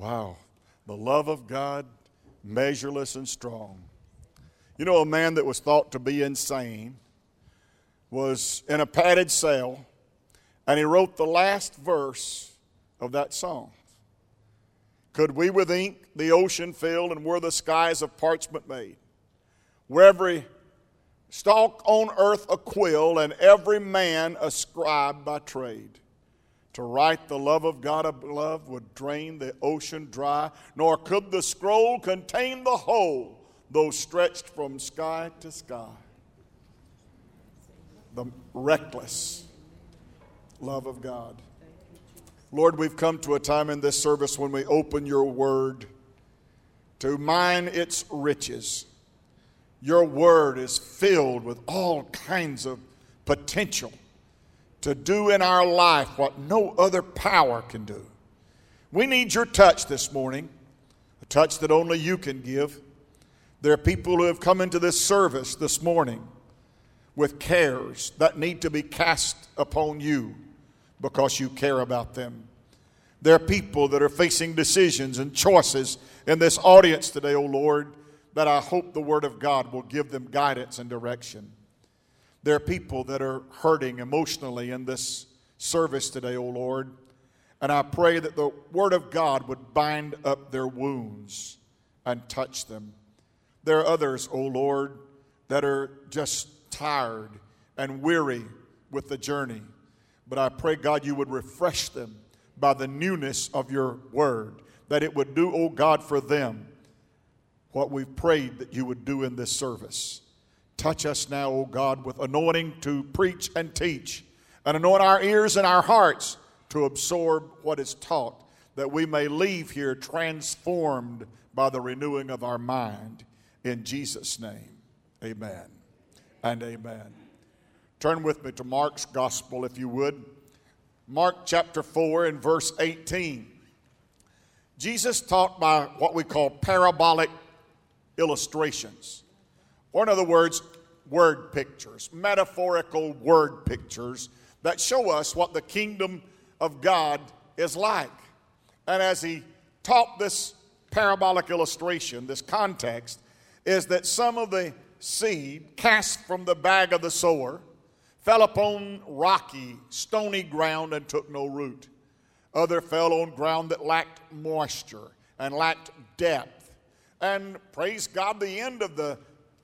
Wow. The love of God, measureless and strong. You know, a man that was thought to be insane was in a padded cell, and he wrote the last verse of that song. Could we with ink the ocean fill, and were the skies of parchment made? Where every stalk on earth a quill, and every man a scribe by trade. To write the love of God above would drain the ocean dry, nor could the scroll contain the whole, though stretched from sky to sky. The reckless love of God. Lord, we've come to a time in this service when we open your word to mine its riches. Your word is filled with all kinds of potential to do in our life what no other power can do. We need your touch this morning, a touch that only you can give. There are people who have come into this service this morning with cares that need to be cast upon you because you care about them. There are people that are facing decisions and choices in this audience today, O oh Lord, that I hope the Word of God will give them guidance and direction. There are people that are hurting emotionally in this service today, O Lord. And I pray that the Word of God would bind up their wounds and touch them. There are others, O Lord, that are just tired and weary with the journey. But I pray, God, you would refresh them by the newness of your Word, that it would do, O God, for them what we've prayed that you would do in this service. Touch us now, O God, with anointing to preach and teach, and anoint our ears and our hearts to absorb what is taught, that we may leave here transformed by the renewing of our mind. In Jesus' name, amen and amen. Turn with me to Mark's gospel, if you would. Mark chapter 4 and verse 18. Jesus taught by what we call parabolic illustrations. Or, in other words, word pictures, metaphorical word pictures that show us what the kingdom of God is like. And as he taught this parabolic illustration, this context, is that some of the seed cast from the bag of the sower fell upon rocky, stony ground and took no root. Other fell on ground that lacked moisture and lacked depth. And praise God, the end of the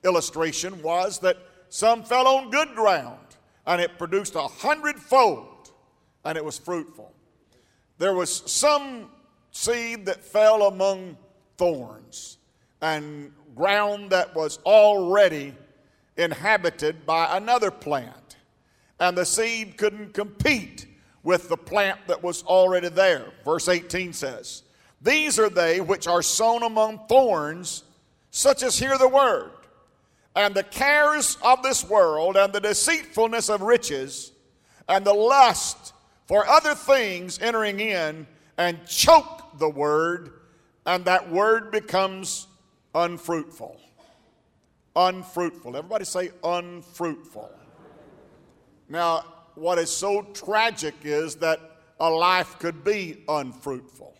illustration was that some fell on good ground and it produced a hundredfold and it was fruitful. There was some seed that fell among thorns and ground that was already inhabited by another plant. And the seed couldn't compete with the plant that was already there. Verse 18 says, These are they which are sown among thorns, such as hear the word and the cares of this world and the deceitfulness of riches and the lust for other things entering in and choke the word, and that word becomes unfruitful. Unfruitful. Everybody say unfruitful. Now, what is so tragic is that a life could be unfruitful,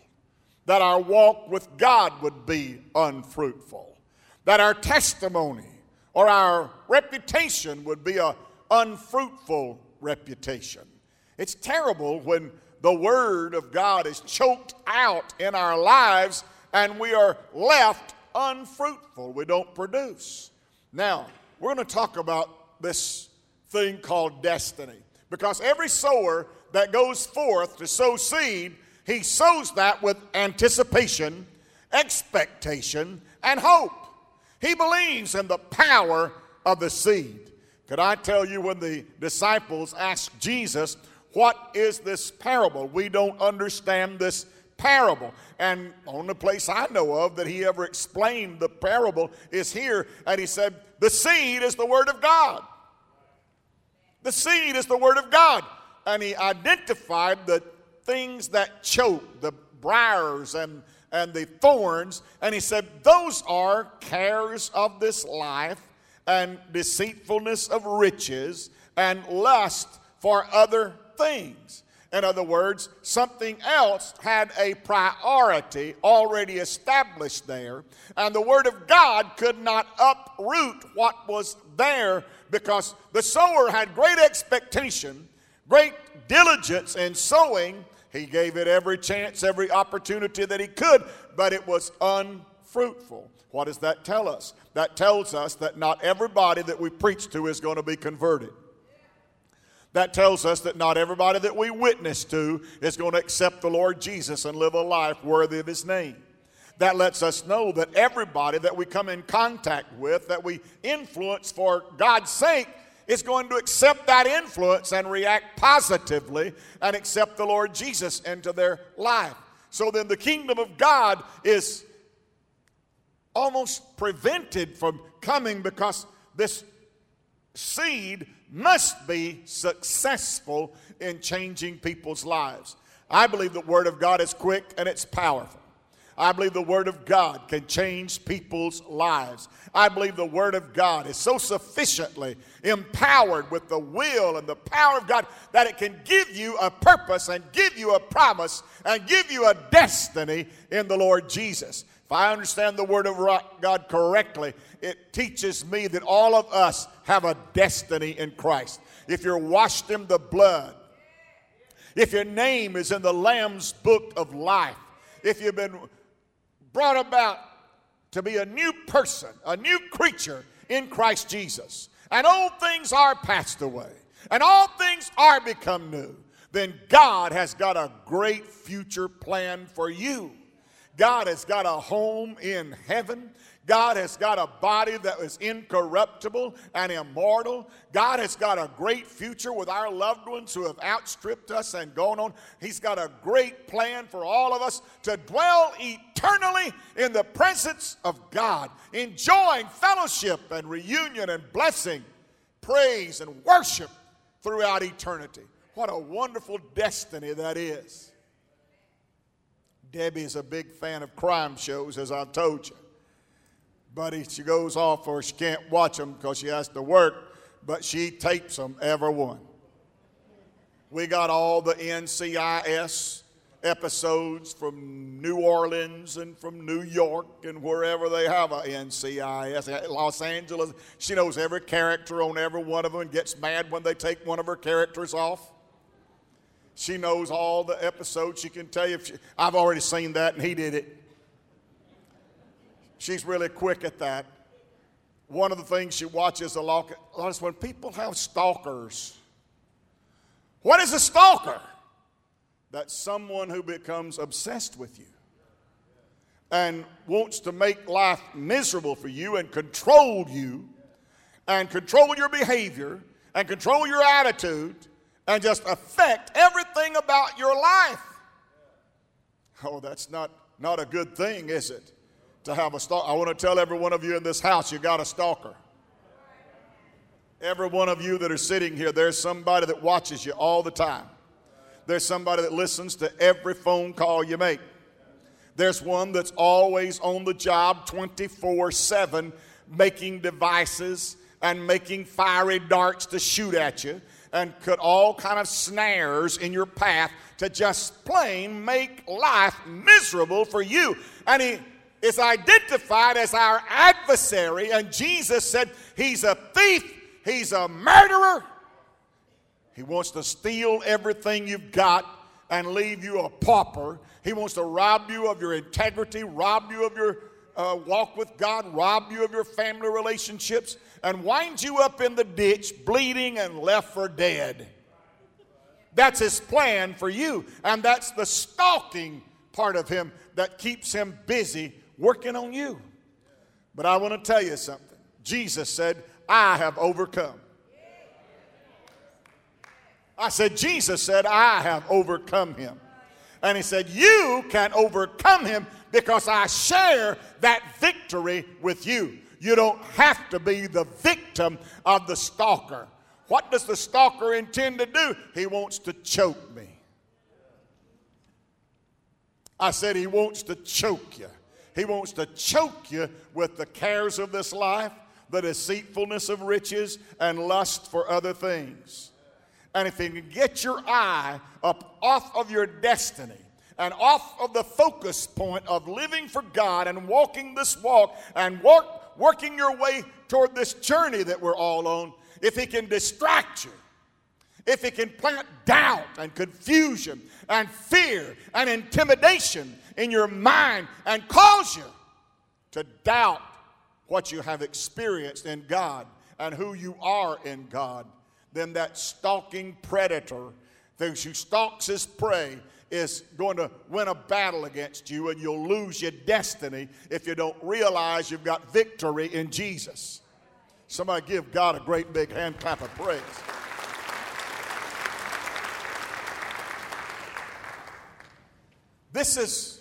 that our walk with God would be unfruitful, that our testimony or our reputation would be a unfruitful reputation. It's terrible when the word of God is choked out in our lives and we are left unfruitful. We don't produce. Now, we're going to talk about this thing called destiny because every sower that goes forth to sow seed, he sows that with anticipation, expectation, and hope. He believes in the power of the seed. Could I tell you when the disciples asked Jesus, What is this parable? We don't understand this parable. And the only place I know of that he ever explained the parable is here. And he said, The seed is the word of God. The seed is the word of God. And he identified the things that choke, the briars and and the thorns. And he said, Those are cares of this life and deceitfulness of riches and lust for other things. In other words, something else had a priority already established there, and the Word of God could not uproot what was there because the sower had great expectation, great diligence in sowing. He gave it every chance, every opportunity that he could, but it was unfruitful. What does that tell us? That tells us that not everybody that we preach to is going to be converted. That tells us that not everybody that we witness to is going to accept the Lord Jesus and live a life worthy of his name. That lets us know that everybody that we come in contact with, that we influence for God's sake, is going to accept that influence and react positively and accept the Lord Jesus into their life. So then the kingdom of God is almost prevented from coming because this seed must be successful in changing people's lives. I believe the Word of God is quick and it's powerful. I believe the Word of God can change people's lives. I believe the Word of God is so sufficiently empowered with the will and the power of God that it can give you a purpose and give you a promise and give you a destiny in the Lord Jesus. If I understand the Word of God correctly, it teaches me that all of us have a destiny in Christ. If you're washed in the blood, if your name is in the Lamb's book of life, if you've been brought about to be a new person, a new creature in Christ Jesus, and old things are passed away, and all things are become new, then God has got a great future plan for you. God has got a home in heaven. God has got a body that is incorruptible and immortal. God has got a great future with our loved ones who have outstripped us and gone on. He's got a great plan for all of us to dwell eternally in the presence of God, enjoying fellowship and reunion and blessing, praise and worship throughout eternity. What a wonderful destiny that is. Debbie is a big fan of crime shows, as I've told you. But she goes off or she can't watch them because she has to work, but she tapes them, every one. We got all the NCIS episodes from New Orleans and from New York and wherever they have a NCIS. Los Angeles, she knows every character on every one of them and gets mad when they take one of her characters off. She knows all the episodes. She can tell you she, I've already seen that and he did it. She's really quick at that. One of the things she watches a lot is when people have stalkers. What is a stalker? That's someone who becomes obsessed with you and wants to make life miserable for you and control you and control your behavior and control your attitude and just affect everything about your life. Oh, that's not, not a good thing, is it? To have a stalker. I want to tell every one of you in this house, you got a stalker. Every one of you that are sitting here, there's somebody that watches you all the time. There's somebody that listens to every phone call you make. There's one that's always on the job 24 7, making devices and making fiery darts to shoot at you and put all kind of snares in your path to just plain make life miserable for you. And he is identified as our adversary, and Jesus said he's a thief, he's a murderer. He wants to steal everything you've got and leave you a pauper. He wants to rob you of your integrity, rob you of your uh, walk with God, rob you of your family relationships and wind you up in the ditch, bleeding and left for dead. That's his plan for you. And that's the stalking part of him that keeps him busy working on you. But I want to tell you something. Jesus said, I have overcome. I said, Jesus said, I have overcome him. And he said, You can overcome him because I share that victory with you. You don't have to be the victim of the stalker. What does the stalker intend to do? He wants to choke me. I said he wants to choke you. He wants to choke you with the cares of this life, the deceitfulness of riches, and lust for other things. And if he can get your eye up off of your destiny and off of the focus point of living for God and walking this walk and work, working your way toward this journey that we're all on, if he can distract you, if he can plant doubt and confusion and fear and intimidation in your mind and cause you to doubt what you have experienced in God and who you are in God, then that stalking predator those who stalks his prey is going to win a battle against you and you'll lose your destiny if you don't realize you've got victory in Jesus. Somebody give God a great big hand clap of praise. This is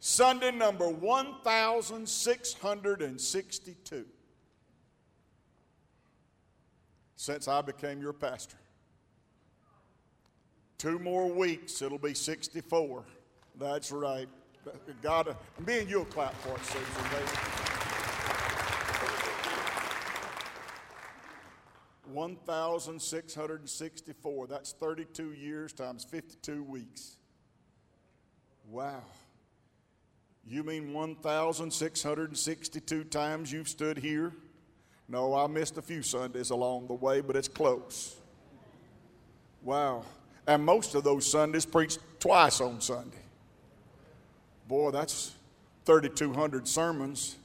Sunday number 1662 since I became your pastor. Two more weeks, it'll be 64. That's right. God, me and you'll clap for it, Susan, baby. 1,664. That's 32 years times 52 weeks. Wow. You mean 1,662 times you've stood here? No, I missed a few Sundays along the way, but it's close. Wow. And most of those Sundays preached twice on Sunday. Boy, that's 3,200 sermons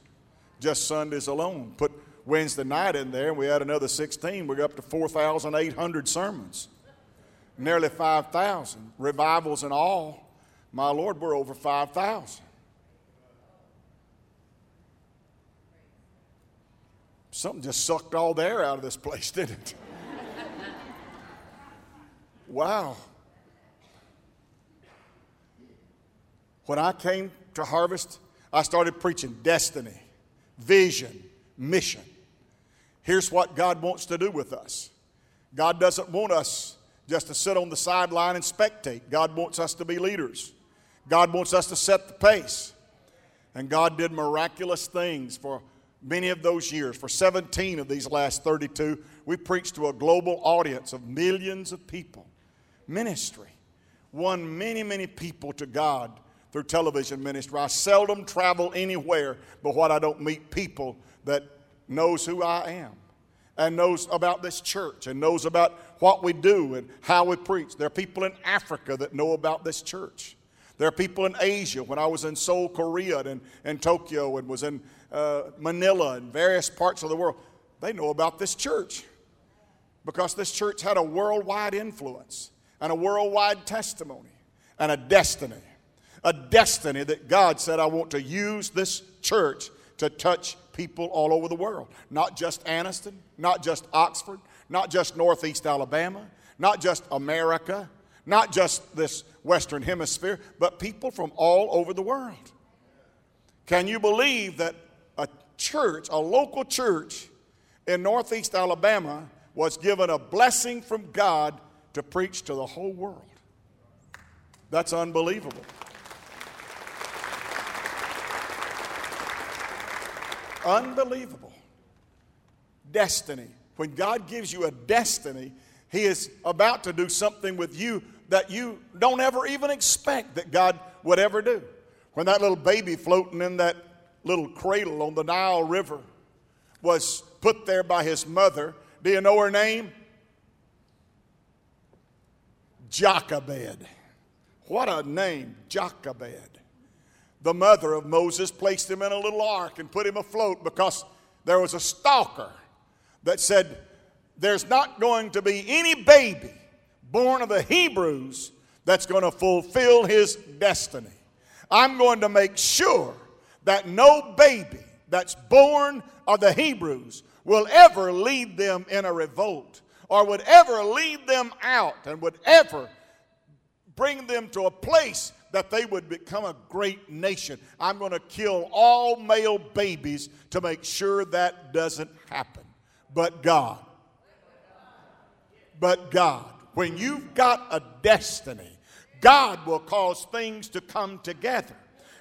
just Sundays alone. Put Wednesday night in there, and we had another 16. We're up to 4,800 sermons, nearly 5,000 revivals in all. My Lord, we're over 5,000. Something just sucked all the air out of this place, didn't it? wow. When I came to Harvest, I started preaching destiny, vision, mission. Here's what God wants to do with us God doesn't want us just to sit on the sideline and spectate, God wants us to be leaders. God wants us to set the pace. And God did miraculous things for many of those years. For 17 of these last 32, we preached to a global audience of millions of people. Ministry won many, many people to God through television ministry. I seldom travel anywhere but what I don't meet people that knows who I am and knows about this church and knows about what we do and how we preach. There are people in Africa that know about this church. There are people in Asia. When I was in Seoul, Korea, and in Tokyo, and was in uh, Manila and various parts of the world, they know about this church because this church had a worldwide influence and a worldwide testimony and a destiny. A destiny that God said, I want to use this church to touch people all over the world. Not just Anniston, not just Oxford, not just Northeast Alabama, not just America, not just this Western Hemisphere, but people from all over the world. Can you believe that a church, a local church in Northeast Alabama, was given a blessing from God to preach to the whole world? That's unbelievable. Unbelievable. Destiny. When God gives you a destiny, He is about to do something with you that you don't ever even expect that God would ever do. When that little baby floating in that little cradle on the Nile River was put there by his mother, do you know her name? Jochebed. What a name, Jochebed. The mother of Moses placed him in a little ark and put him afloat because there was a stalker that said, There's not going to be any baby born of the Hebrews that's going to fulfill his destiny. I'm going to make sure that no baby that's born of the Hebrews will ever lead them in a revolt or would ever lead them out and would ever bring them to a place that they would become a great nation. I'm going to kill all male babies to make sure that doesn't happen. But God, but God, when you've got a destiny, God will cause things to come together.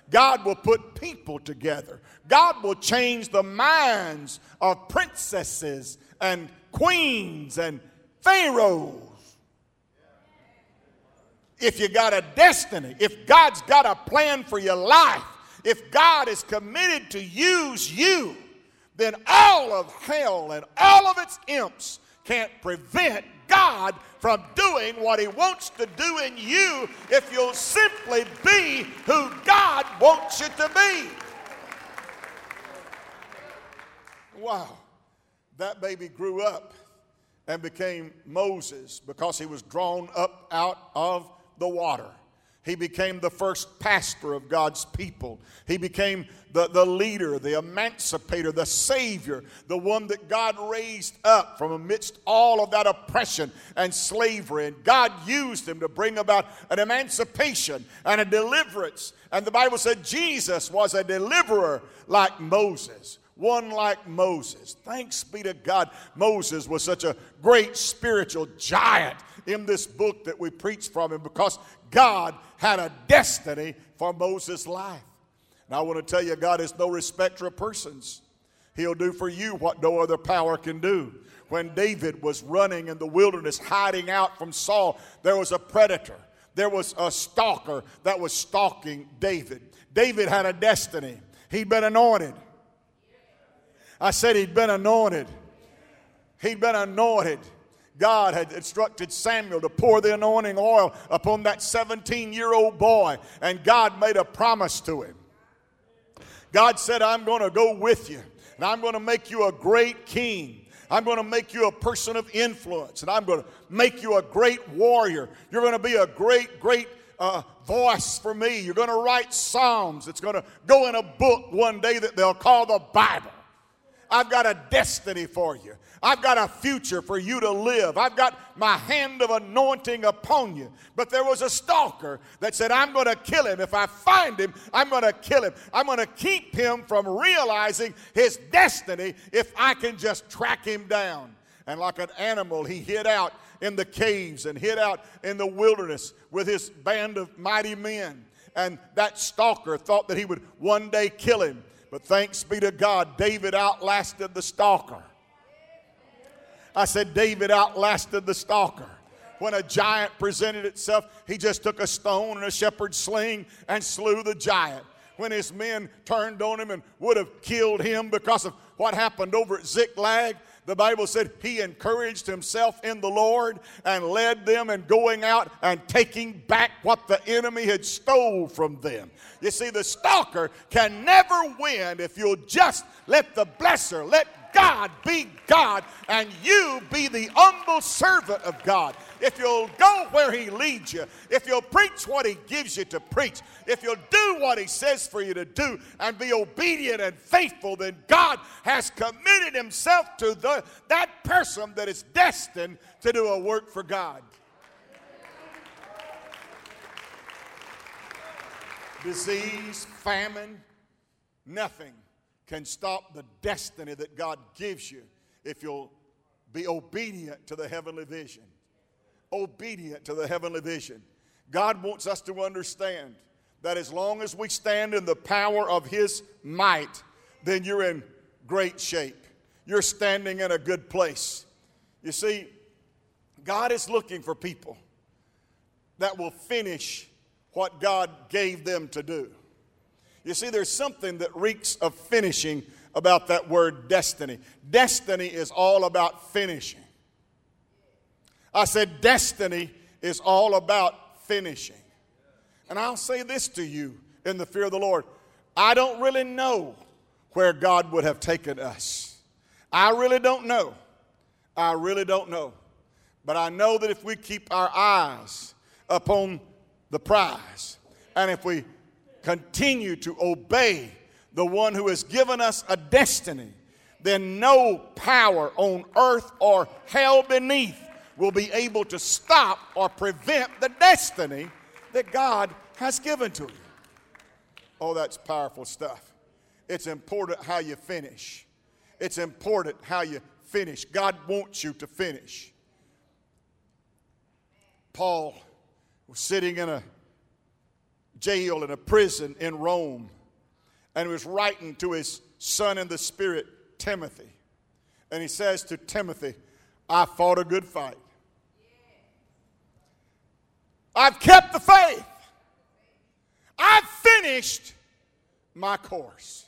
God will put people together. God will change the minds of princesses and queens and pharaohs if you got a destiny, if God's got a plan for your life, if God is committed to use you, then all of hell and all of its imps can't prevent God from doing what He wants to do in you if you'll simply be who God wants you to be. Wow. That baby grew up and became Moses because he was drawn up out of the water. He became the first pastor of God's people. He became the, the leader, the emancipator, the savior, the one that God raised up from amidst all of that oppression and slavery. And God used him to bring about an emancipation and a deliverance. And the Bible said Jesus was a deliverer like Moses one like Moses. Thanks be to God. Moses was such a great spiritual giant in this book that we preach from him because God had a destiny for Moses' life. And I want to tell you, God is no respecter of persons. He'll do for you what no other power can do. When David was running in the wilderness, hiding out from Saul, there was a predator. There was a stalker that was stalking David. David had a destiny. He'd been anointed. I said he'd been anointed. He'd been anointed. God had instructed Samuel to pour the anointing oil upon that 17 year old boy, and God made a promise to him. God said, I'm going to go with you, and I'm going to make you a great king. I'm going to make you a person of influence, and I'm going to make you a great warrior. You're going to be a great, great uh, voice for me. You're going to write Psalms. It's going to go in a book one day that they'll call the Bible. I've got a destiny for you. I've got a future for you to live. I've got my hand of anointing upon you. But there was a stalker that said, I'm going to kill him. If I find him, I'm going to kill him. I'm going to keep him from realizing his destiny if I can just track him down. And like an animal, he hid out in the caves and hid out in the wilderness with his band of mighty men. And that stalker thought that he would one day kill him. But thanks be to God, David outlasted the stalker. I said, David outlasted the stalker. When a giant presented itself, he just took a stone and a shepherd's sling and slew the giant. When his men turned on him and would have killed him because of what happened over at Ziklag, the Bible said he encouraged himself in the Lord and led them in going out and taking back what the enemy had stole from them. You see, the stalker can never win if you'll just let the blesser, let God be God and you be the humble servant of God. If you'll go where He leads you, if you'll preach what He gives you to preach, if you'll do what He says for you to do and be obedient and faithful, then God has committed Himself to the, that person that is destined to do a work for God. Disease, famine, nothing can stop the destiny that God gives you if you'll be obedient to the heavenly vision. Obedient to the heavenly vision. God wants us to understand that as long as we stand in the power of His might, then you're in great shape. You're standing in a good place. You see, God is looking for people that will finish what God gave them to do. You see, there's something that reeks of finishing about that word destiny. Destiny is all about finishing. I said, destiny is all about finishing. And I'll say this to you in the fear of the Lord I don't really know where God would have taken us. I really don't know. I really don't know. But I know that if we keep our eyes upon the prize, and if we continue to obey the one who has given us a destiny, then no power on earth or hell beneath will be able to stop or prevent the destiny that God has given to you. Oh, that's powerful stuff. It's important how you finish. It's important how you finish. God wants you to finish. Paul was sitting in a jail in a prison in Rome and was writing to his son in the Spirit, Timothy. And he says to Timothy, I fought a good fight. I've kept the faith. I've finished my course.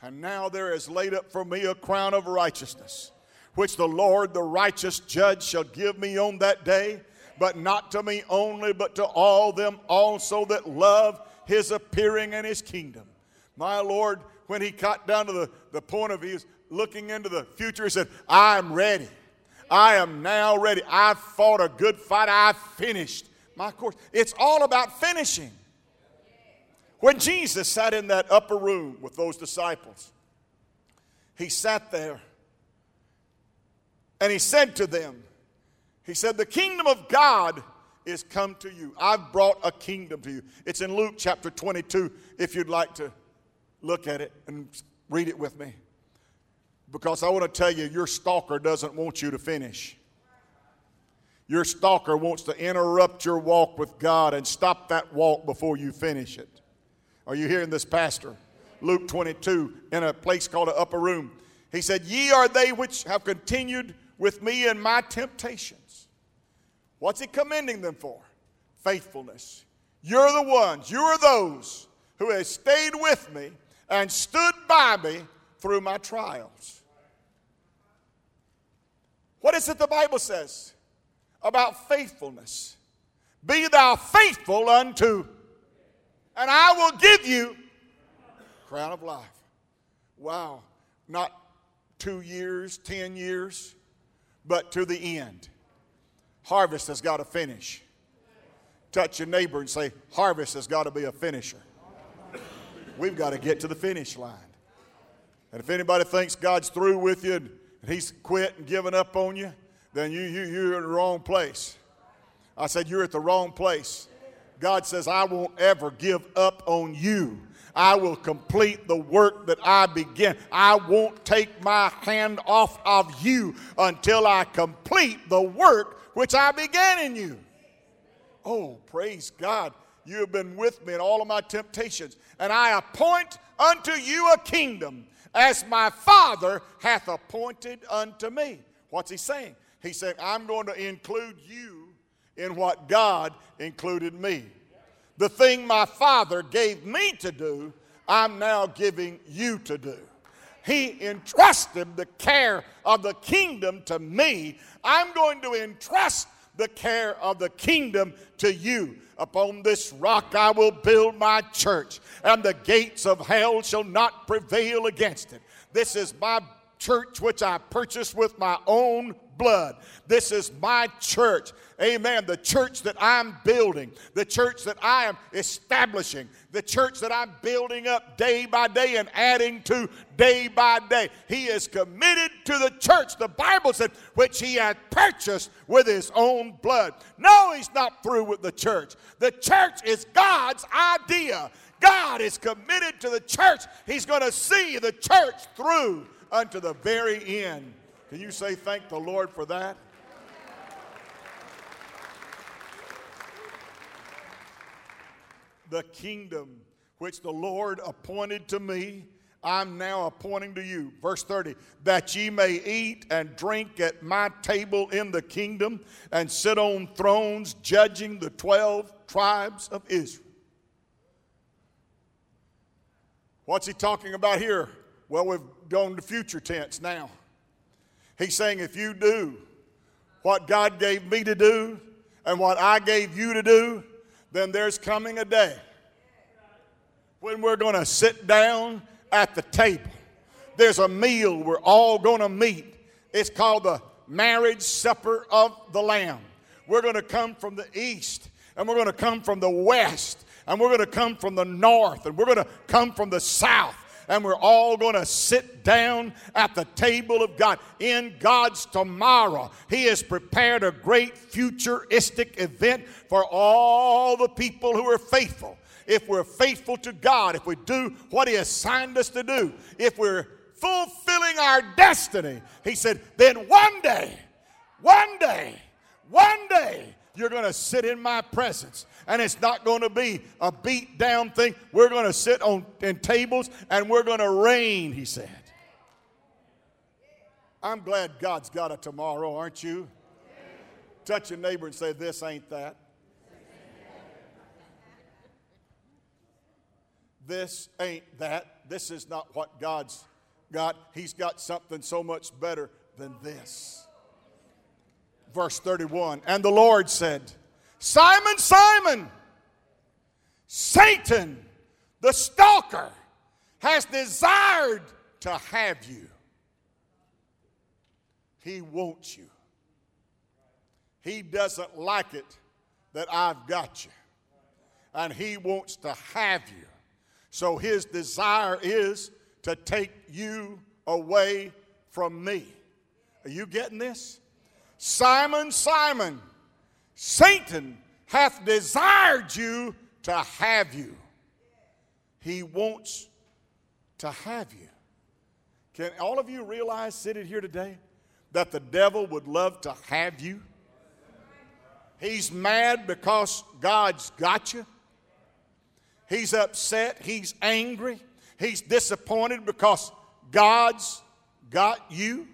And now there is laid up for me a crown of righteousness, which the Lord, the righteous judge, shall give me on that day, but not to me only, but to all them also that love his appearing and his kingdom. My Lord, when he got down to the, the point of his looking into the future, he said, I'm ready. I am now ready. I've fought a good fight. I've finished my course. It's all about finishing. When Jesus sat in that upper room with those disciples, he sat there and he said to them, He said, The kingdom of God is come to you. I've brought a kingdom to you. It's in Luke chapter 22, if you'd like to look at it and read it with me. Because I want to tell you, your stalker doesn't want you to finish. Your stalker wants to interrupt your walk with God and stop that walk before you finish it. Are you hearing this, Pastor? Luke 22, in a place called an upper room. He said, Ye are they which have continued with me in my temptations. What's he commending them for? Faithfulness. You're the ones, you are those who have stayed with me and stood by me through my trials. What is it the Bible says about faithfulness? Be thou faithful unto and I will give you crown of life. Wow. Not two years, ten years, but to the end. Harvest has got to finish. Touch your neighbor and say, Harvest has got to be a finisher. We've got to get to the finish line. And if anybody thinks God's through with you and he's quit and given up on you, then you, you, you're in the wrong place. I said, You're at the wrong place. God says, I won't ever give up on you. I will complete the work that I begin. I won't take my hand off of you until I complete the work which I began in you. Oh, praise God. You have been with me in all of my temptations, and I appoint unto you a kingdom as my Father hath appointed unto me. What's he saying? He said, I'm going to include you in what God included me. The thing my Father gave me to do, I'm now giving you to do. He entrusted the care of the kingdom to me. I'm going to entrust the care of the kingdom to you. Upon this rock I will build my church, and the gates of hell shall not prevail against it. This is my church which I purchased with my own blood. This is my church. Amen. The church that I'm building, the church that I am establishing, the church that I'm building up day by day and adding to day by day. He is committed to the church, the Bible said, which he had purchased with his own blood. No, he's not through with the church. The church is God's idea. God is committed to the church. He's going to see the church through unto the very end. Can you say thank the Lord for that? The kingdom which the Lord appointed to me, I'm now appointing to you. Verse 30 that ye may eat and drink at my table in the kingdom and sit on thrones judging the 12 tribes of Israel. What's he talking about here? Well, we've gone to future tense now. He's saying, if you do what God gave me to do and what I gave you to do, then there's coming a day when we're going to sit down at the table. There's a meal we're all going to meet. It's called the marriage supper of the Lamb. We're going to come from the east, and we're going to come from the west, and we're going to come from the north, and we're going to come from the south and we're all going to sit down at the table of God in God's tomorrow. He has prepared a great futuristic event for all the people who are faithful. If we're faithful to God, if we do what He assigned us to do, if we're fulfilling our destiny, He said, then one day, one day, one day, you're going to sit in my presence and it's not going to be a beat down thing. We're going to sit on in tables and we're going to reign, he said. I'm glad God's got a tomorrow, aren't you? Touch your neighbor and say, This ain't that. This ain't that. This is not what God's got. He's got something so much better than this. Verse 31 And the Lord said, Simon, Simon, Satan, the stalker, has desired to have you. He wants you. He doesn't like it that I've got you. And he wants to have you. So his desire is to take you away from me. Are you getting this? Simon, Simon, Satan hath desired you to have you. He wants to have you. Can all of you realize sitting here today that the devil would love to have you? He's mad because God's got you. He's upset. He's angry. He's disappointed because God's got you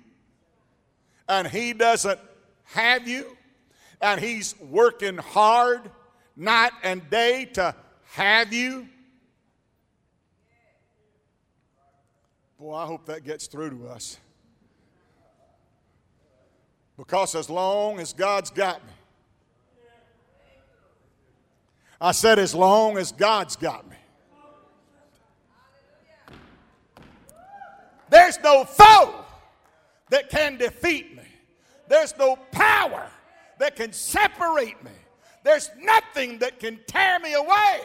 and He doesn't have you. And He's working hard night and day to have you. Boy, I hope that gets through to us. Because as long as God's got me, I said, as long as God's got me. There's no foe that can defeat me. There's no power that can separate me. There's nothing that can tear me away.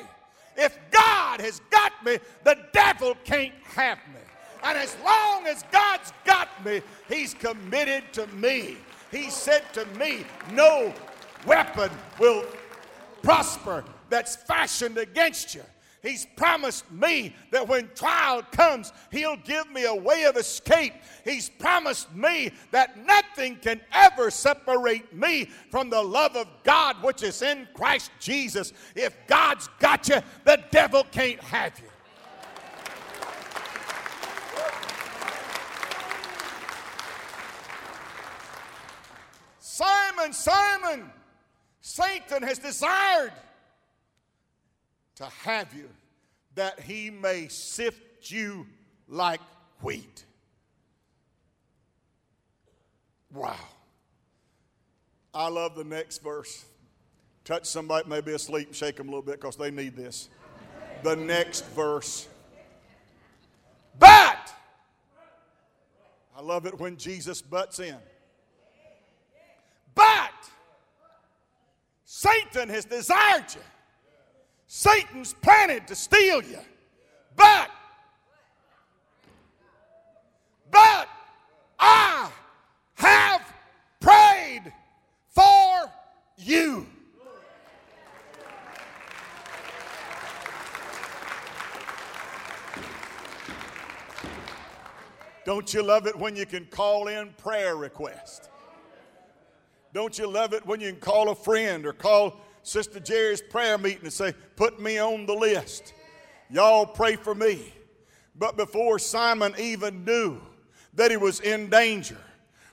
If God has got me, the devil can't have me. And as long as God's got me, He's committed to me. He said to me, No weapon will prosper that's fashioned against you. He's promised me that when trial comes, He'll give me a way of escape. He's promised me that nothing can ever separate me from the love of God which is in Christ Jesus. If God's got you, the devil can't have you. Simon, Simon, Satan has desired to have you, that he may sift you like wheat. Wow. I love the next verse. Touch somebody maybe asleep, shake them a little bit because they need this. The next verse. But, I love it when Jesus butts in. But, Satan has desired you Satan's planted to steal you. But, but I have prayed for you. Don't you love it when you can call in prayer requests? Don't you love it when you can call a friend or call Sister Jerry's prayer meeting and say, Put me on the list. Y'all pray for me. But before Simon even knew that he was in danger,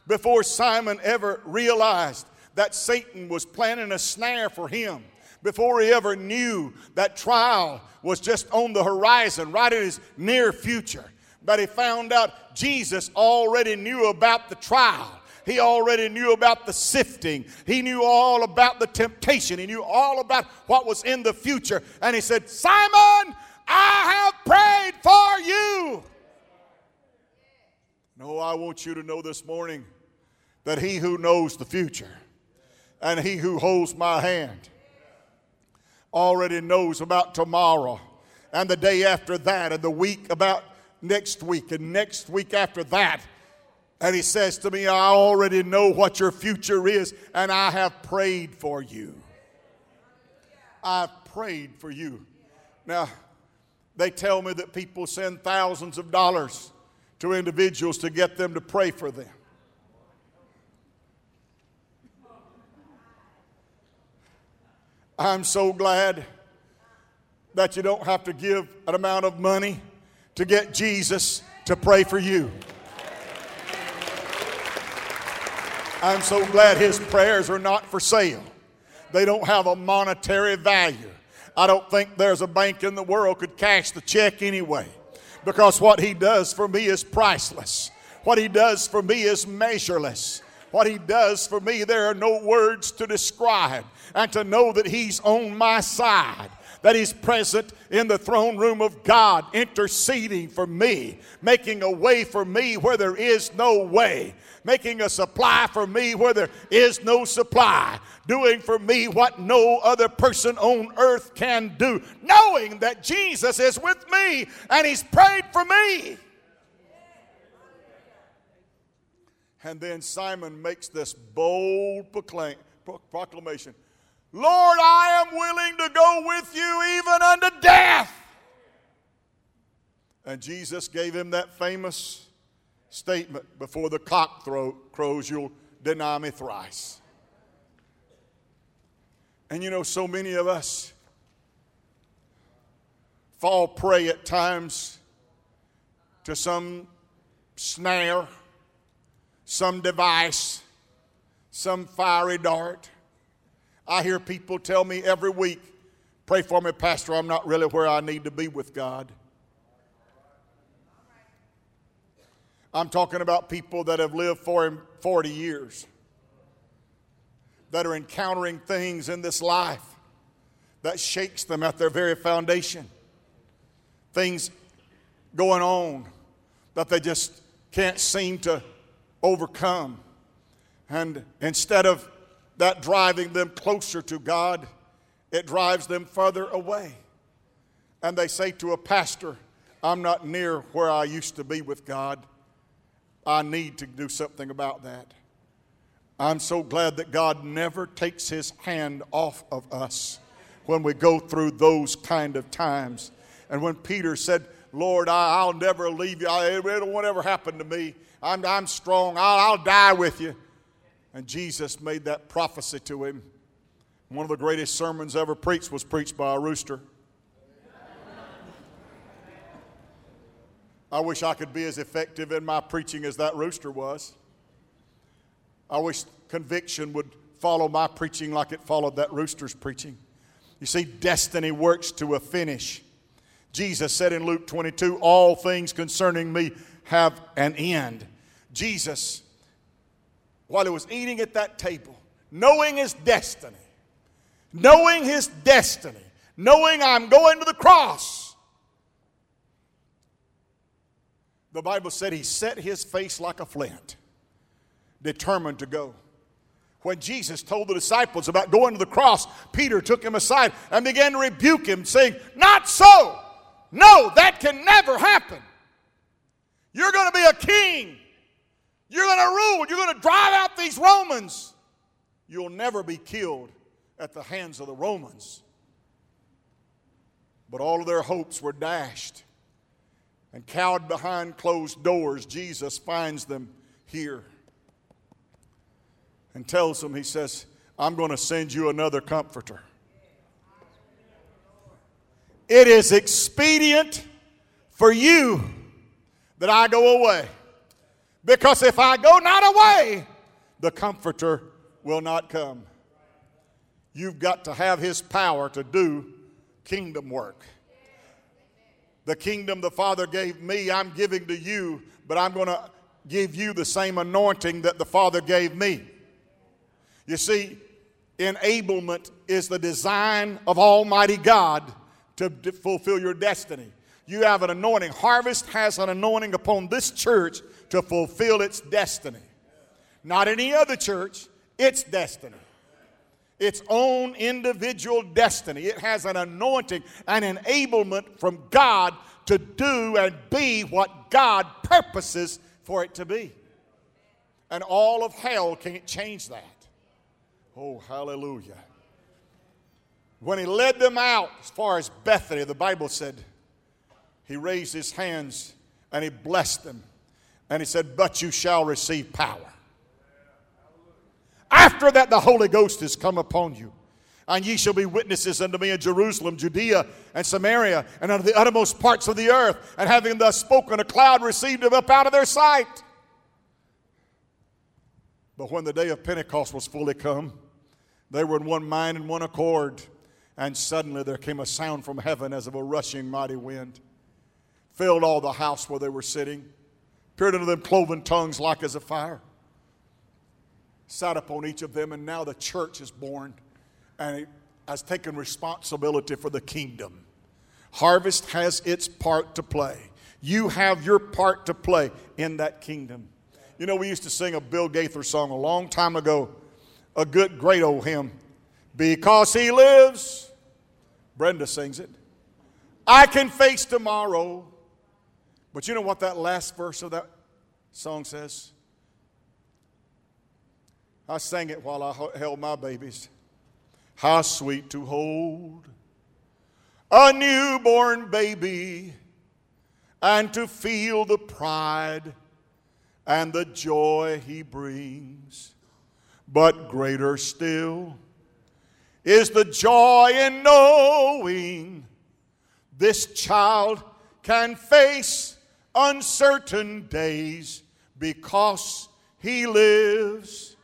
before Simon ever realized that Satan was planning a snare for him, before he ever knew that trial was just on the horizon, right in his near future, but he found out Jesus already knew about the trial. He already knew about the sifting. He knew all about the temptation. He knew all about what was in the future. And he said, Simon, I have prayed for you. No, I want you to know this morning that he who knows the future and he who holds my hand already knows about tomorrow and the day after that and the week about next week and next week after that and he says to me, I already know what your future is, and I have prayed for you. I've prayed for you. Now, they tell me that people send thousands of dollars to individuals to get them to pray for them. I'm so glad that you don't have to give an amount of money to get Jesus to pray for you. I'm so glad his prayers are not for sale. They don't have a monetary value. I don't think there's a bank in the world could cash the check anyway because what he does for me is priceless. What he does for me is measureless. What he does for me, there are no words to describe. And to know that he's on my side, that he's present in the throne room of God, interceding for me, making a way for me where there is no way, making a supply for me where there is no supply, doing for me what no other person on earth can do, knowing that Jesus is with me and he's prayed for me. And then Simon makes this bold proclamation Lord, I am willing to go with you even unto death. And Jesus gave him that famous statement before the cock throw, crows, you'll deny me thrice. And you know, so many of us fall prey at times to some snare, some device, some fiery dart I hear people tell me every week, pray for me, Pastor, I'm not really where I need to be with God. I'm talking about people that have lived for 40 years, that are encountering things in this life that shakes them at their very foundation. Things going on that they just can't seem to overcome. And instead of that driving them closer to God, it drives them further away. And they say to a pastor, I'm not near where I used to be with God. I need to do something about that. I'm so glad that God never takes his hand off of us when we go through those kind of times. And when Peter said, Lord, I, will never leave you, I, it won't ever happen to me. I'm, I'm strong, I'll, I'll die with you. And Jesus made that prophecy to him. One of the greatest sermons ever preached was preached by a rooster. I wish I could be as effective in my preaching as that rooster was. I wish conviction would follow my preaching like it followed that rooster's preaching. You see, destiny works to a finish. Jesus said in Luke 22, All things concerning me have an end. Jesus while he was eating at that table, knowing his destiny, knowing his destiny, knowing I'm going to the cross. The Bible said he set his face like a flint, determined to go. When Jesus told the disciples about going to the cross, Peter took him aside and began to rebuke him, saying, Not so! No, that can never happen. You're going to be a king. You're going to rule. You're going to drive out these Romans. You'll never be killed at the hands of the Romans. But all of their hopes were dashed. And cowed behind closed doors, Jesus finds them here and tells them, He says, I'm going to send you another comforter. It is expedient for you that I go away. Because if I go not away, the Comforter will not come. You've got to have His power to do kingdom work. The kingdom the Father gave me, I'm giving to you, but I'm going to give you the same anointing that the Father gave me. You see, enablement is the design of Almighty God to fulfill your destiny. You have an anointing. Harvest has an anointing upon this church to fulfill its destiny. Not any other church, its destiny. Its own individual destiny. It has an anointing, an enablement from God to do and be what God purposes for it to be. And all of hell can't change that. Oh, hallelujah. When he led them out as far as Bethany, the Bible said, he raised his hands and he blessed them. And he said, But you shall receive power. After that, the Holy Ghost is come upon you. And ye shall be witnesses unto me in Jerusalem, Judea, and Samaria, and unto the uttermost parts of the earth. And having thus spoken, a cloud received him up out of their sight. But when the day of Pentecost was fully come, they were in one mind and one accord. And suddenly there came a sound from heaven as of a rushing mighty wind, filled all the house where they were sitting, appeared unto them cloven tongues like as a fire, sat upon each of them, and now the church is born and it has taken responsibility for the kingdom. Harvest has its part to play. You have your part to play in that kingdom. You know, we used to sing a Bill Gaither song a long time ago, a good, great old hymn. Because he lives, Brenda sings it. I can face tomorrow. But you know what that last verse of that song says? I sang it while I held my babies. How sweet to hold a newborn baby and to feel the pride and the joy he brings. But greater still is the joy in knowing this child can face uncertain days because he lives.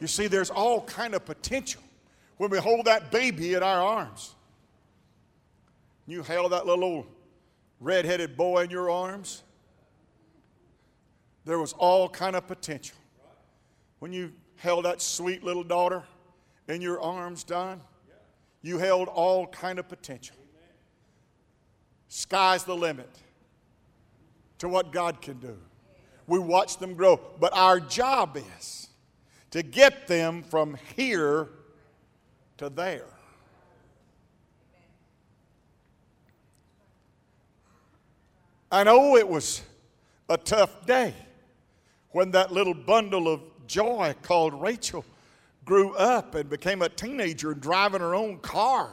You see, there's all kind of potential when we hold that baby in our arms. You held that little red-headed boy in your arms there was all kind of potential. When you held that sweet little daughter in your arms, Don, you held all kind of potential. Sky's the limit to what God can do. We watch them grow, but our job is to get them from here to there. I know it was a tough day when that little bundle of joy called Rachel grew up and became a teenager driving her own car.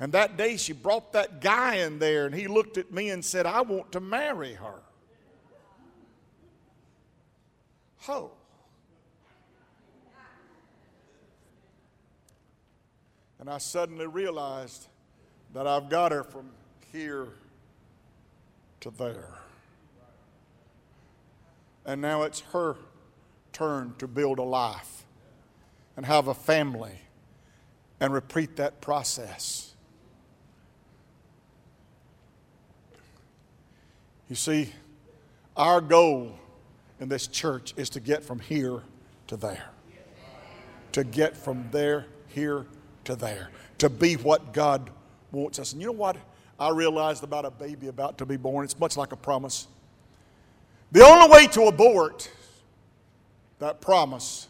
And that day she brought that guy in there and he looked at me and said, I want to marry her. Oh. And I suddenly realized that I've got her from here to there. And now it's her turn to build a life and have a family and repeat that process. You see, our goal in this church is to get from here to there. To get from there, here to there. To be what God wants us. And you know what I realized about a baby about to be born? It's much like a promise. The only way to abort that promise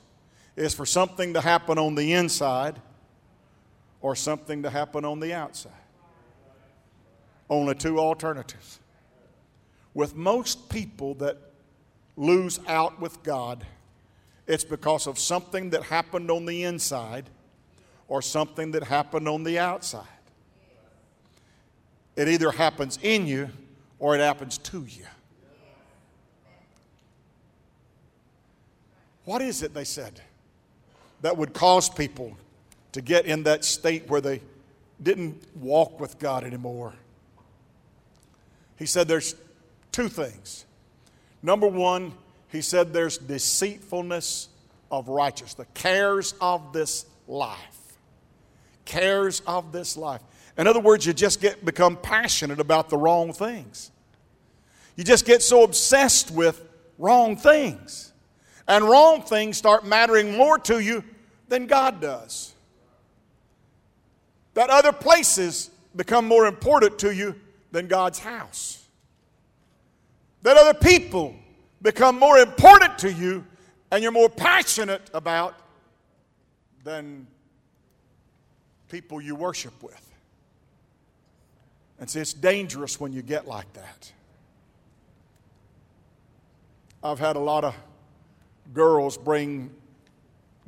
is for something to happen on the inside or something to happen on the outside. Only two alternatives. With most people that lose out with God, it's because of something that happened on the inside or something that happened on the outside. It either happens in you or it happens to you. What is it, they said, that would cause people to get in that state where they didn't walk with God anymore? He said there's two things. Number one, he said there's deceitfulness of righteousness, the cares of this life. Cares of this life. In other words, you just get become passionate about the wrong things. You just get so obsessed with wrong things and wrong things start mattering more to you than God does. That other places become more important to you than God's house. That other people become more important to you and you're more passionate about than people you worship with. And see, it's dangerous when you get like that. I've had a lot of girls bring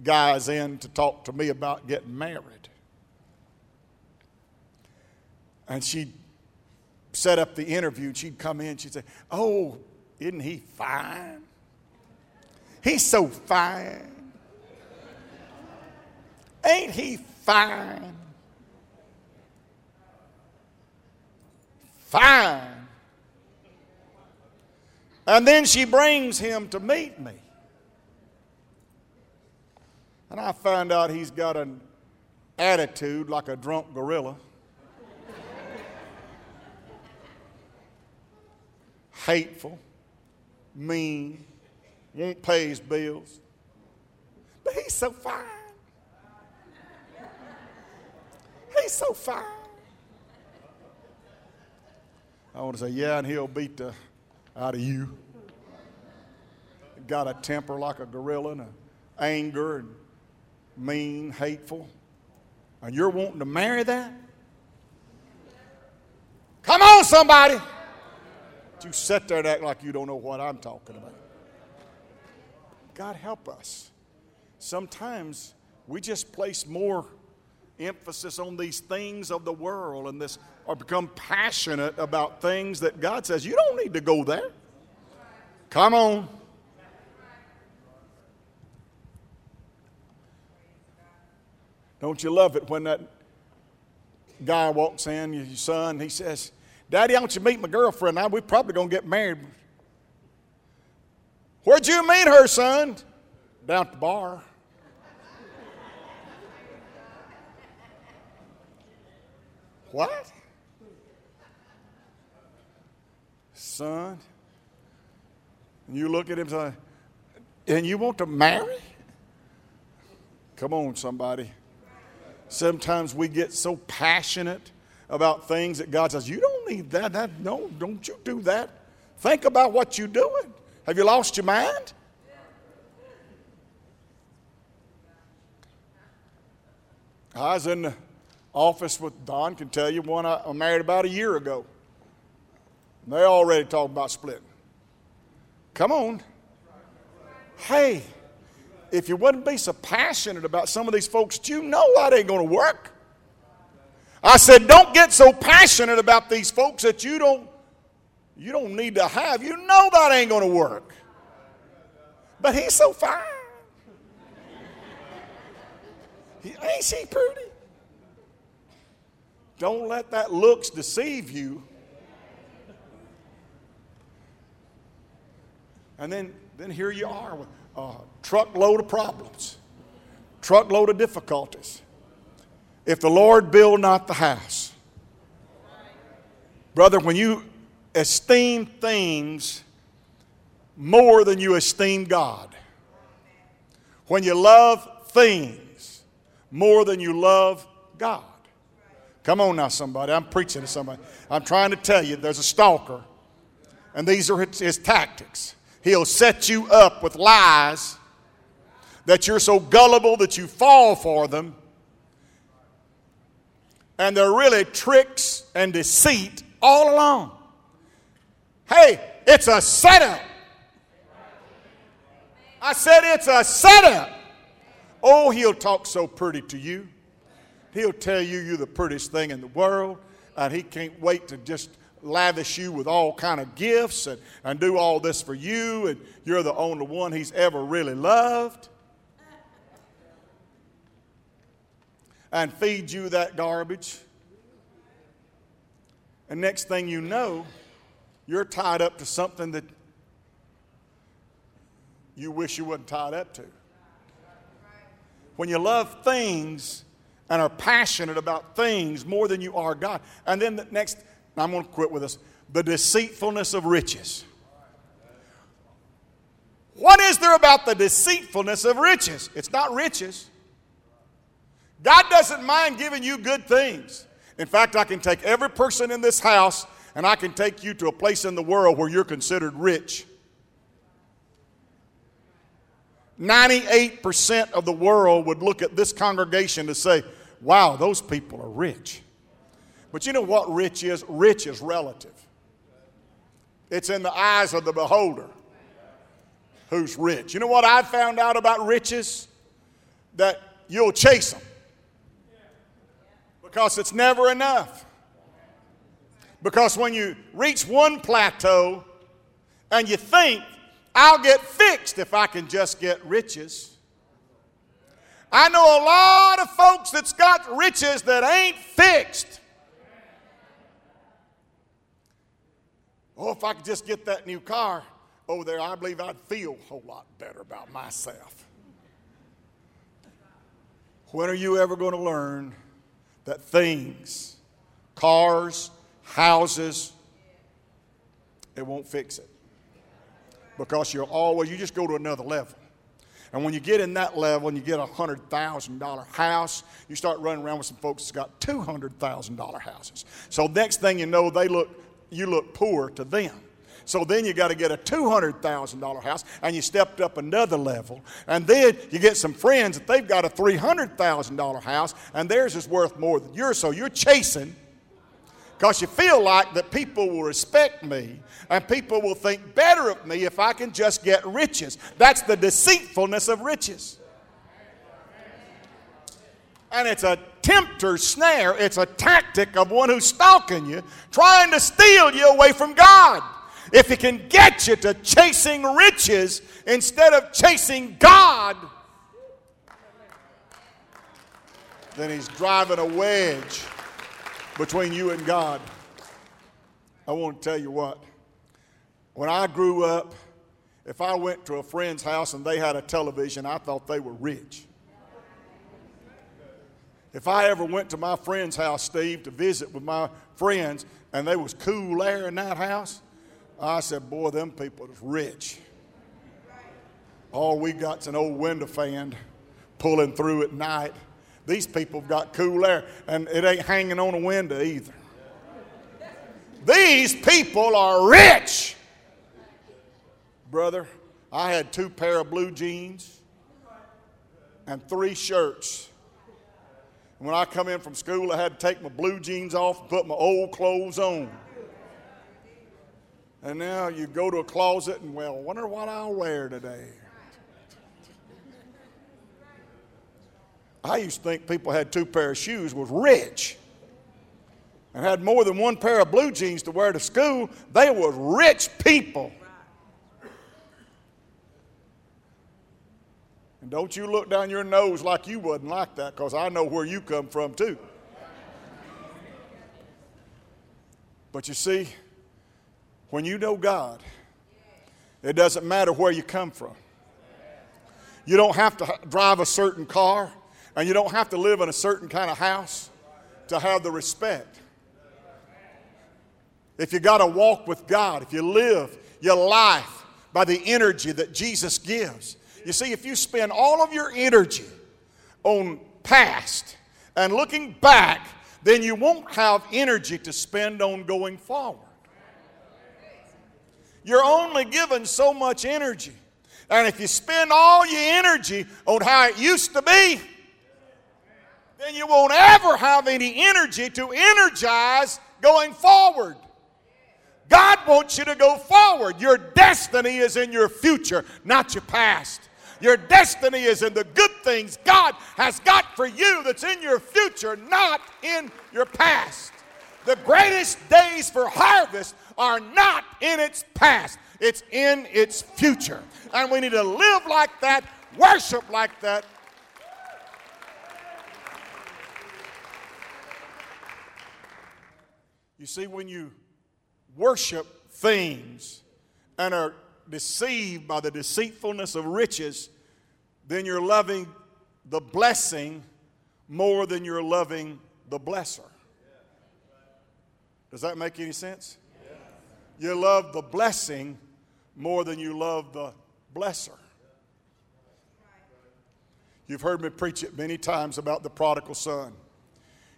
guys in to talk to me about getting married. And she'd set up the interview. and She'd come in. She'd say, Oh, isn't he fine? He's so fine. Ain't he fine? Fine. And then she brings him to meet me. And I find out he's got an attitude like a drunk gorilla. Hateful, mean, won't pay his bills. But he's so fine. He's so fine. I want to say, yeah, and he'll beat the out of you. Got a temper like a gorilla and anger and mean, hateful. And you're wanting to marry that? Come on, somebody. You sit there and act like you don't know what I'm talking about. God help us. Sometimes we just place more emphasis on these things of the world and this or become passionate about things that God says you don't need to go there. Come on. Don't you love it when that guy walks in, your son, he says, Daddy, I want you to meet my girlfriend. Now we're probably going to get married. Where'd you meet her, son? Down at the bar. what? Son? You look at him say, and you want to marry? Come on, somebody. Sometimes we get so passionate about things that God says, You don't need that. that no, don't you do that. Think about what you're doing. Have you lost your mind? I was in the office with Don, can tell you one I married about a year ago. They already talked about splitting. Come on. Hey, if you wouldn't be so passionate about some of these folks, you know that ain't going to work. I said, don't get so passionate about these folks that you don't you don't need to have. You know that ain't going to work. But he's so fine. He, ain't she pretty? Don't let that looks deceive you. And then, then here you are with a truckload of problems, truckload of difficulties. If the Lord build not the house, brother, when you esteem things more than you esteem God, when you love things more than you love God. Come on now, somebody. I'm preaching to somebody. I'm trying to tell you there's a stalker, and these are his tactics. He'll set you up with lies that you're so gullible that you fall for them. And they're really tricks and deceit all along. Hey, it's a setup. I said it's a setup. Oh, he'll talk so pretty to you. He'll tell you you're the prettiest thing in the world, and he can't wait to just lavish you with all kind of gifts and, and do all this for you and you're the only one he's ever really loved and feed you that garbage and next thing you know you're tied up to something that you wish you wasn't tied up to when you love things and are passionate about things more than you are God and then the next I'm going to quit with this the deceitfulness of riches. What is there about the deceitfulness of riches? It's not riches. God doesn't mind giving you good things. In fact, I can take every person in this house and I can take you to a place in the world where you're considered rich. 98% of the world would look at this congregation to say, wow, those people are rich. But you know what rich is? Rich is relative. It's in the eyes of the beholder who's rich. You know what I found out about riches? That you'll chase them because it's never enough. Because when you reach one plateau and you think, I'll get fixed if I can just get riches. I know a lot of folks that's got riches that ain't fixed. Oh, if I could just get that new car over there, I believe I'd feel a whole lot better about myself. When are you ever going to learn that things, cars, houses, it won't fix it? Because you're always, you just go to another level. And when you get in that level and you get a $100,000 house, you start running around with some folks that's got $200,000 houses. So next thing you know, they look, you look poor to them. So then you got to get a $200,000 house and you stepped up another level. And then you get some friends that they've got a $300,000 house and theirs is worth more than yours. So you're chasing because you feel like that people will respect me and people will think better of me if I can just get riches. That's the deceitfulness of riches. And it's a tempter's snare, it's a tactic of one who's stalking you, trying to steal you away from God if he can get you to chasing riches instead of chasing God, then he's driving a wedge between you and God. I want to tell you what. When I grew up, if I went to a friend's house and they had a television, I thought they were rich. If I ever went to my friend's house, Steve, to visit with my friends, and they was cool air in that house, I said, Boy, them people is rich. All we got's an old window fan pulling through at night. These people have got cool air, and it ain't hanging on a window either. These people are rich. Brother, I had two pair of blue jeans and three shirts. When I come in from school, I had to take my blue jeans off and put my old clothes on. And now you go to a closet and, well, wonder what I'll wear today. I used to think people had two pair of shoes was rich and had more than one pair of blue jeans to wear to school. They was rich people. And don't you look down your nose like you wasn't like that because I know where you come from too. But you see, when you know God, it doesn't matter where you come from. You don't have to drive a certain car, and you don't have to live in a certain kind of house to have the respect. If you got to walk with God, if you live your life by the energy that Jesus gives. You see, if you spend all of your energy on past and looking back, then you won't have energy to spend on going forward. You're only given so much energy. And if you spend all your energy on how it used to be, then you won't ever have any energy to energize going forward. God wants you to go forward. Your destiny is in your future, not your past. Your destiny is in the good things God has got for you that's in your future, not in your past. The greatest days for harvest are not in its past, it's in its future. And we need to live like that, worship like that. You see, when you worship things and are deceived by the deceitfulness of riches, then you're loving the blessing more than you're loving the blesser. Does that make any sense? You love the blessing more than you love the blesser. You've heard me preach it many times about the prodigal son.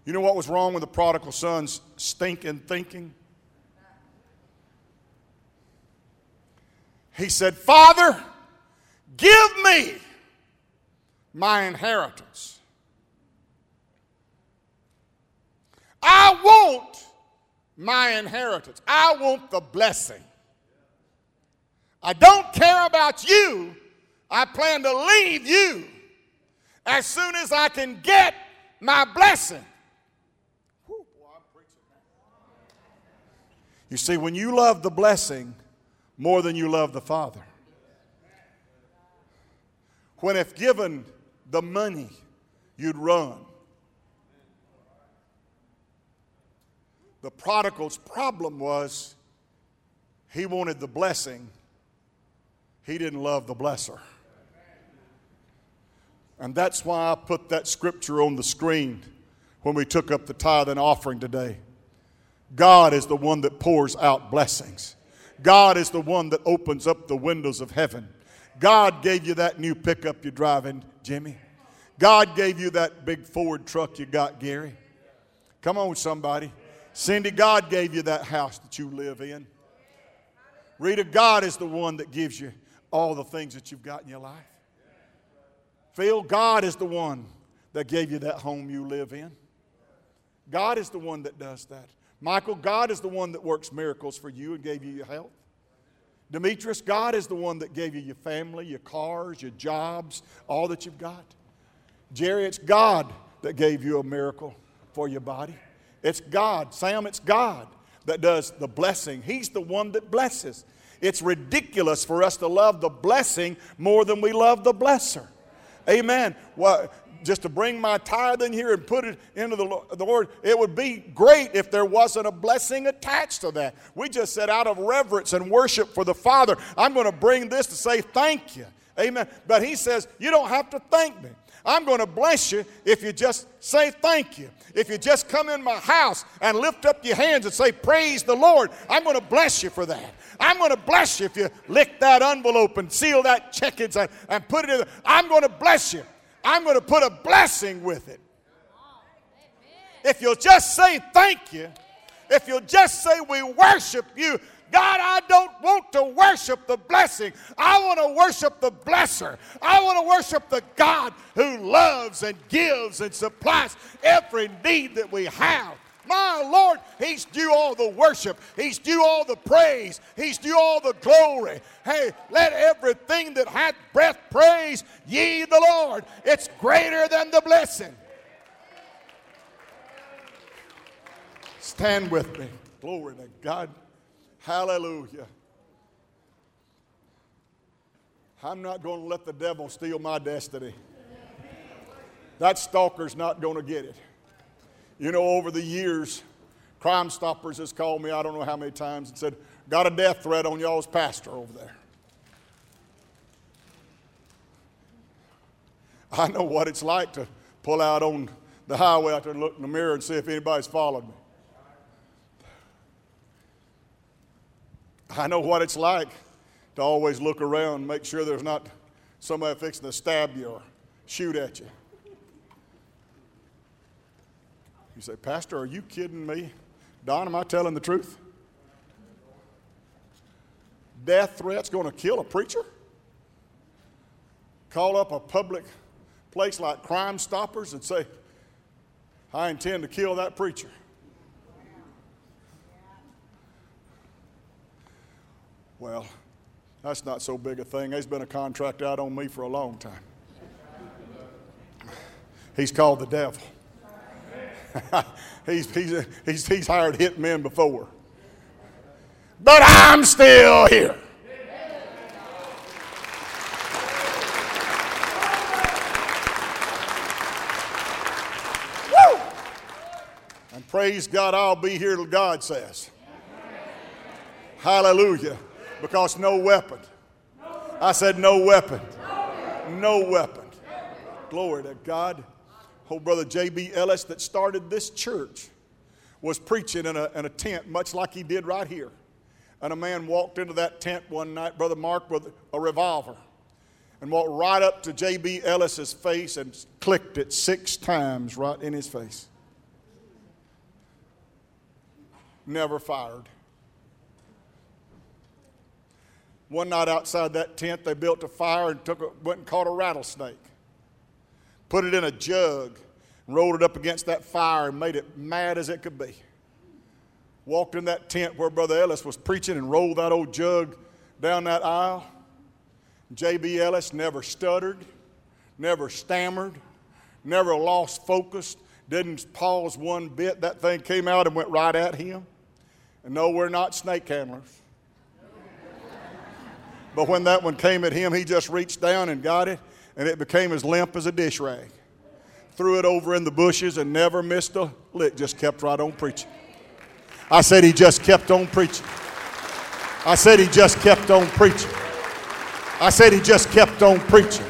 You know what was wrong with the prodigal son's stinking thinking? He said, Father, give me my inheritance. I want my inheritance. I want the blessing. I don't care about you. I plan to leave you as soon as I can get my blessing. You see, when you love the blessing more than you love the Father, when if given the money, you'd run. The prodigal's problem was he wanted the blessing, he didn't love the blesser. And that's why I put that scripture on the screen when we took up the tithe and offering today. God is the one that pours out blessings. God is the one that opens up the windows of heaven. God gave you that new pickup you're driving, Jimmy. God gave you that big Ford truck you got, Gary. Come on, somebody. Cindy, God gave you that house that you live in. Rita, God is the one that gives you all the things that you've got in your life. Phil, God is the one that gave you that home you live in. God is the one that does that. Michael, God is the one that works miracles for you and gave you your health. Demetrius, God is the one that gave you your family, your cars, your jobs, all that you've got. Jerry, it's God that gave you a miracle for your body. It's God. Sam, it's God that does the blessing. He's the one that blesses. It's ridiculous for us to love the blessing more than we love the blesser. Amen. Well, just to bring my tithe in here and put it into the, the Lord, it would be great if there wasn't a blessing attached to that. We just said, out of reverence and worship for the Father, I'm going to bring this to say thank you. Amen. But He says, you don't have to thank me. I'm going to bless you if you just say thank you. If you just come in my house and lift up your hands and say, Praise the Lord, I'm going to bless you for that. I'm going to bless you if you lick that envelope and seal that check inside and put it in. I'm going to bless you. I'm going to put a blessing with it. If you'll just say thank you, if you'll just say we worship you, God, I don't want to worship the blessing. I want to worship the blesser. I want to worship the God who loves and gives and supplies every need that we have. My Lord, He's due all the worship. He's due all the praise. He's due all the glory. Hey, let everything that hath breath praise ye the Lord. It's greater than the blessing. Stand with me. Glory to God. Hallelujah. I'm not going to let the devil steal my destiny. That stalker's not going to get it. You know, over the years, Crime Stoppers has called me, I don't know how many times, and said, Got a death threat on y'all's pastor over there. I know what it's like to pull out on the highway out there and look in the mirror and see if anybody's followed me. I know what it's like to always look around make sure there's not somebody fixing to stab you or shoot at you. You say, Pastor, are you kidding me? Don, am I telling the truth? Death threats going to kill a preacher? Call up a public place like Crime Stoppers and say, I intend to kill that preacher. Well, that's not so big a thing. There's been a contract out on me for a long time. He's called the devil. he's, he's, he's, he's hired hit men before. But I'm still here. And praise God, I'll be here till God says. Hallelujah. Because no weapon. I said, no weapon. No weapon. Glory to God old brother J.B. Ellis that started this church was preaching in a, in a tent, much like he did right here. And a man walked into that tent one night, Brother Mark, with a revolver, and walked right up to J.B. Ellis's face and clicked it six times right in his face. Never fired. One night outside that tent, they built a fire and took a, went and caught a rattlesnake put it in a jug, rolled it up against that fire, and made it mad as it could be. Walked in that tent where Brother Ellis was preaching and rolled that old jug down that aisle. J.B. Ellis never stuttered, never stammered, never lost focus, didn't pause one bit. That thing came out and went right at him. And no, we're not snake handlers. But when that one came at him, he just reached down and got it and it became as limp as a dish rag. Threw it over in the bushes and never missed a lick, just kept right on preaching. I said he just kept on preaching. I said he just kept on preaching. I said he just kept on preaching.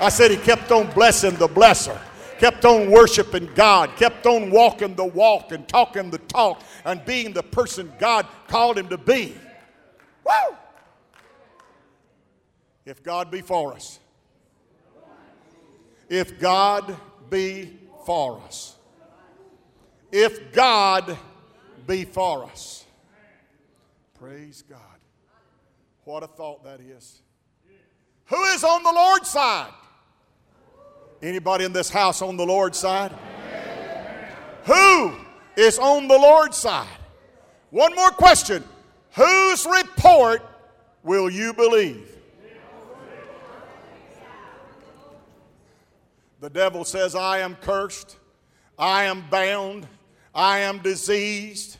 I said he kept on blessing the blesser, kept on worshiping God, kept on walking the walk and talking the talk and being the person God called him to be. Woo! If God be for us, if God be for us, if God be for us. Praise God. What a thought that is. Who is on the Lord's side? Anybody in this house on the Lord's side? Who is on the Lord's side? One more question. Whose report will you believe? The devil says, I am cursed, I am bound, I am diseased.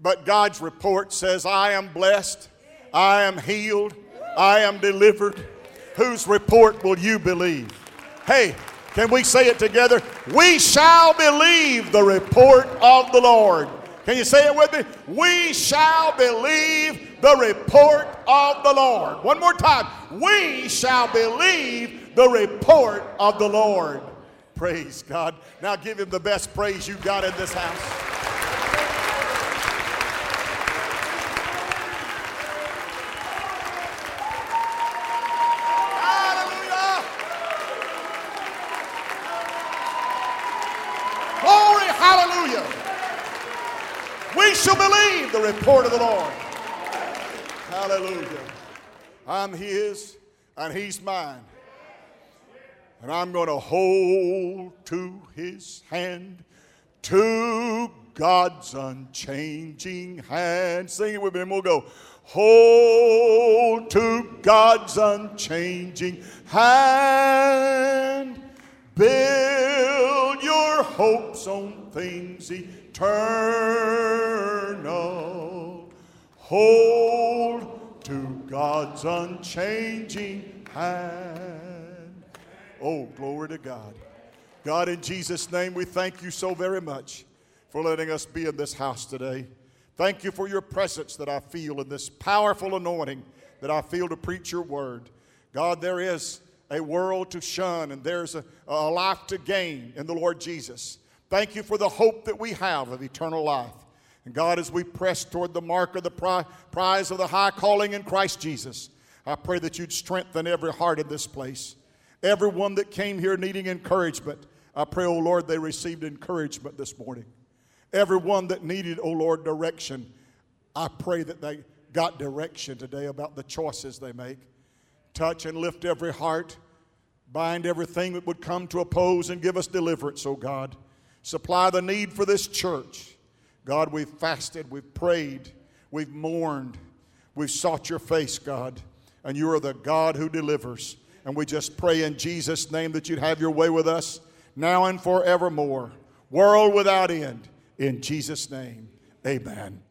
But God's report says, I am blessed, I am healed, I am delivered. Whose report will you believe? Hey, can we say it together? We shall believe the report of the Lord. Can you say it with me? We shall believe the report of the Lord. One more time. We shall believe the report of the Lord. Praise God. Now give him the best praise you got in this house. Hallelujah. Glory, hallelujah. We shall believe the report of the Lord. Hallelujah. I'm his and he's mine. And I'm going to hold to his hand, to God's unchanging hand. Sing it with me, and we'll go. Hold to God's unchanging hand. Build your hopes on things eternal. Hold to God's unchanging hand. Oh, glory to God. God, in Jesus' name, we thank you so very much for letting us be in this house today. Thank you for your presence that I feel and this powerful anointing that I feel to preach your word. God, there is a world to shun and there's a, a life to gain in the Lord Jesus. Thank you for the hope that we have of eternal life. And God, as we press toward the mark of the pri- prize of the high calling in Christ Jesus, I pray that you'd strengthen every heart in this place. Everyone that came here needing encouragement, I pray, oh Lord, they received encouragement this morning. Everyone that needed, oh Lord, direction, I pray that they got direction today about the choices they make. Touch and lift every heart. Bind everything that would come to oppose and give us deliverance, oh God. Supply the need for this church. God, we've fasted, we've prayed, we've mourned, we've sought your face, God, and you are the God who delivers. And we just pray in Jesus' name that you'd have your way with us now and forevermore. World without end. In Jesus' name, amen.